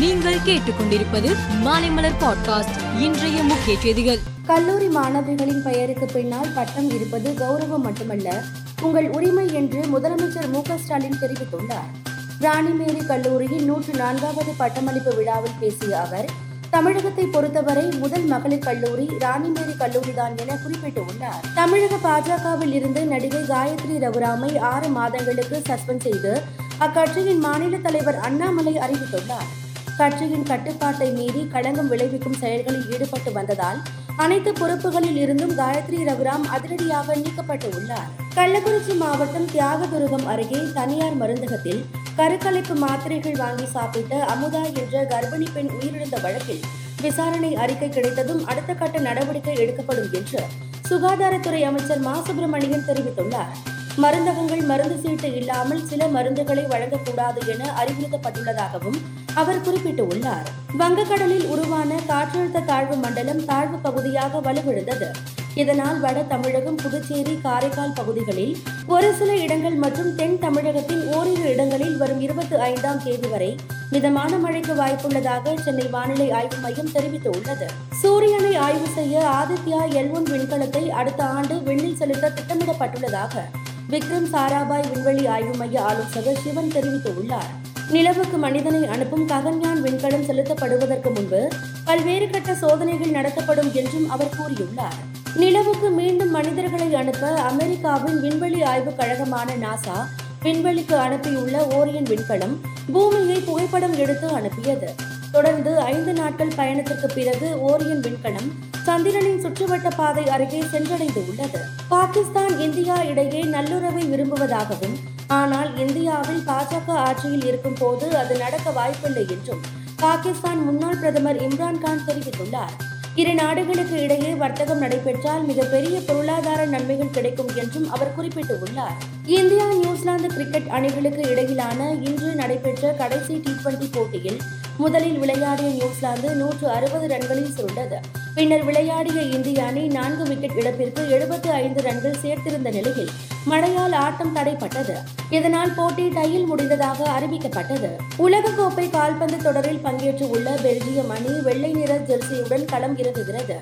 நீங்கள் கேட்டுக்கொண்டிருப்பது மாலைமலர் பாட்காஸ்ட் இன்றைய முக்கிய செய்திகள். கல்லூரி மாணவிகளின் பெயருக்கு பின்னால் பட்டம் இருப்பது கௌரவம் மட்டுமல்ல உங்கள் உரிமை என்று முதலமைச்சர் மு ஸ்டாலின் தெரிவித்துள்ளார். ராணிமேரி கல்லூரியின் நூற்று நான்காவது பட்டமளிப்பு விழாவில் பேசிய அவர் தமிழகத்தை பொறுத்தவரை முதல் மகளிர் கல்லூரி ராணிமேரி கல்லூரிதான் என குறிப்பிட்டுள்ளார். தமிழக பாஜகவில் இருந்து நடிகை காயத்ரி ரகுராமை ஆறு மாதங்களுக்கு சஸ்பெண்ட் செய்து அக்கட்சியின் மாநில தலைவர் அண்ணாமலை அறிவித்துள்ளார். கட்சியின் கட்டுப்பாட்டை மீறி களங்கம் விளைவிக்கும் செயல்களில் ஈடுபட்டு வந்ததால் அனைத்து பொறுப்புகளில் இருந்தும் காயத்ரி ரகுராம் அதிரடியாக நீக்கப்பட்டு உள்ளார். கள்ளக்குறிச்சி மாவட்டம் தியாகதுருகம் அருகே தனியார் மருந்தகத்தில் கருக்கலைப்பு மாத்திரைகள் வாங்கி சாப்பிட்ட அமுதா என்ற கர்ப்பிணி பெண் உயிரிழந்த வழக்கில் விசாரணை அறிக்கை கிடைத்ததும் அடுத்த கட்ட நடவடிக்கை எடுக்கப்படும் என்று சுகாதாரத்துறை அமைச்சர் மா. சுப்பிரமணியன் தெரிவித்துள்ளார். மருந்தகங்கள் மருந்து சீட்டு இல்லாமல் சில மருந்துகளை வழங்கக்கூடாது என அறிவுறுத்தப்பட்டுள்ளதாகவும் அவர் குறிப்பிட்டுள்ளார். வங்கக்கடலில் உருவான காற்றழுத்த தாழ்வு மண்டலம் தாழ்வு பகுதியாக வலுவிழந்தது. இதனால் வட தமிழகம் புதுச்சேரி காரைக்கால் பகுதிகளில் ஒரு சில இடங்கள் மற்றும் தென் தமிழகத்தின் ஓரிரு இடங்களில் வரும் இருபத்தி ஐந்தாம் தேதி வரை மிதமான மழைக்கு வாய்ப்புள்ளதாக சென்னை வானிலை ஆய்வு மையம் தெரிவித்துள்ளது. சூரியனை ஆய்வு செய்ய ஆதித்யா எல் ஒன் விண்கலத்தை அடுத்த ஆண்டு விண்ணில் செலுத்த திட்டமிடப்பட்டுள்ளதாக விக்ரம் சாராபாய் விண்வெளி ஆய்வு மைய ஆலோசகர் சிவன் தெரிவித்துள்ளார். நிலவுக்கு மனிதனை அனுப்பும் ககன்யான் விண்கலம் செலுத்தப்படுவதற்கு முன்பு பல்வேறு கட்ட சோதனைகள் நடத்தப்படும் என்றும் அவர் கூறியுள்ளார். நிலவுக்கு மீண்டும் மனிதர்களை அனுப்ப அமெரிக்காவின் விண்வெளி ஆய்வுக் கழகமான நாசா விண்வெளிக்கு அனுப்பியுள்ள ஓரியன் விண்கலம் பூமியை புகைப்படம் எடுத்து அனுப்பியது. தொடர்ந்து ஐந்து நாட்கள் பயணத்திற்கு பிறகு ஓரியன் விண்கலம் சந்திரனின் சுற்றுவட்ட பாதை அருகே சென்றடைந்து உள்ளது பாகிஸ்தான் இந்தியா இடையே நல்லுறவை விரும்புவதாகவும் ஆனால் இந்தியாவில் பாஜக ஆட்சியில் இருக்கும் போது அது நடக்க வாய்ப்பில்லை என்றும் பாகிஸ்தான் முன்னாள் பிரதமர் இம்ரான்கான் தெரிவித்துள்ளார். இரு நாடுகளுக்கு இடையே வர்த்தகம் நடைபெற்றால் மிகப்பெரிய பொருளாதார நன்மைகள் கிடைக்கும் என்றும் அவர் குறிப்பிட்டுள்ளார். இந்தியா நியூசிலாந்து கிரிக்கெட் அணிகளுக்கு இடையிலான இன்று நடைபெற்ற கடைசி டி டுவெண்டி போட்டியில் முதலில் விளையாடிய நியூசிலாந்து நூற்று அறுபது ரன்களில் சுருண்டது. பின்னர் விளையாடிய இந்திய அணி நான்கு விக்கெட் இழப்பிற்கு எழுபத்து ஐந்து ரன்கள் சேர்த்திருந்த நிலையில் மழையால் ஆட்டம் தடைப்பட்டது. இதனால் போட்டி டையில் முடிந்ததாக அறிவிக்கப்பட்டது. உலகக்கோப்பை கால்பந்து தொடரில் பங்கேற்று உள்ள பெல்ஜியம் அணி வெள்ளை நிற ஜெர்சியுடன் களம் இறங்குகிறது.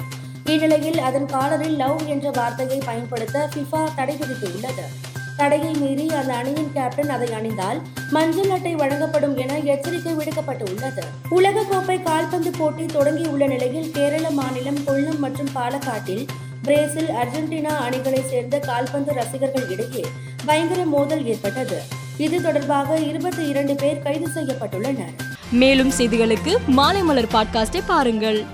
இந்நிலையில் அதன் காலரில் லவ் என்ற வார்த்தையை பயன்படுத்த ஃபிஃபா தடை விதித்துள்ளது. தடையை மீறி அந்த அணியின் கேப்டன் அதை அணிந்தால் மஞ்சள் அட்டை வழங்கப்படும் என எச்சரிக்கை விடுக்கப்பட்டுள்ளது. உலகக்கோப்பை கால்பந்து போட்டி தொடங்கியுள்ள நிலையில் கேரள மாநிலம் கொல்லம் மற்றும் பாலக்காட்டில் பிரேசில் அர்ஜென்டினா அணிகளைச் சேர்ந்த கால்பந்து ரசிகர்கள் இடையே பயங்கர மோதல் ஏற்பட்டது. இது தொடர்பாக இருபத்தி இரண்டு பேர் கைது செய்யப்பட்டுள்ளனர். மேலும் செய்திகளுக்கு மாலை மலர் பாட்காஸ்டை பாருங்கள்.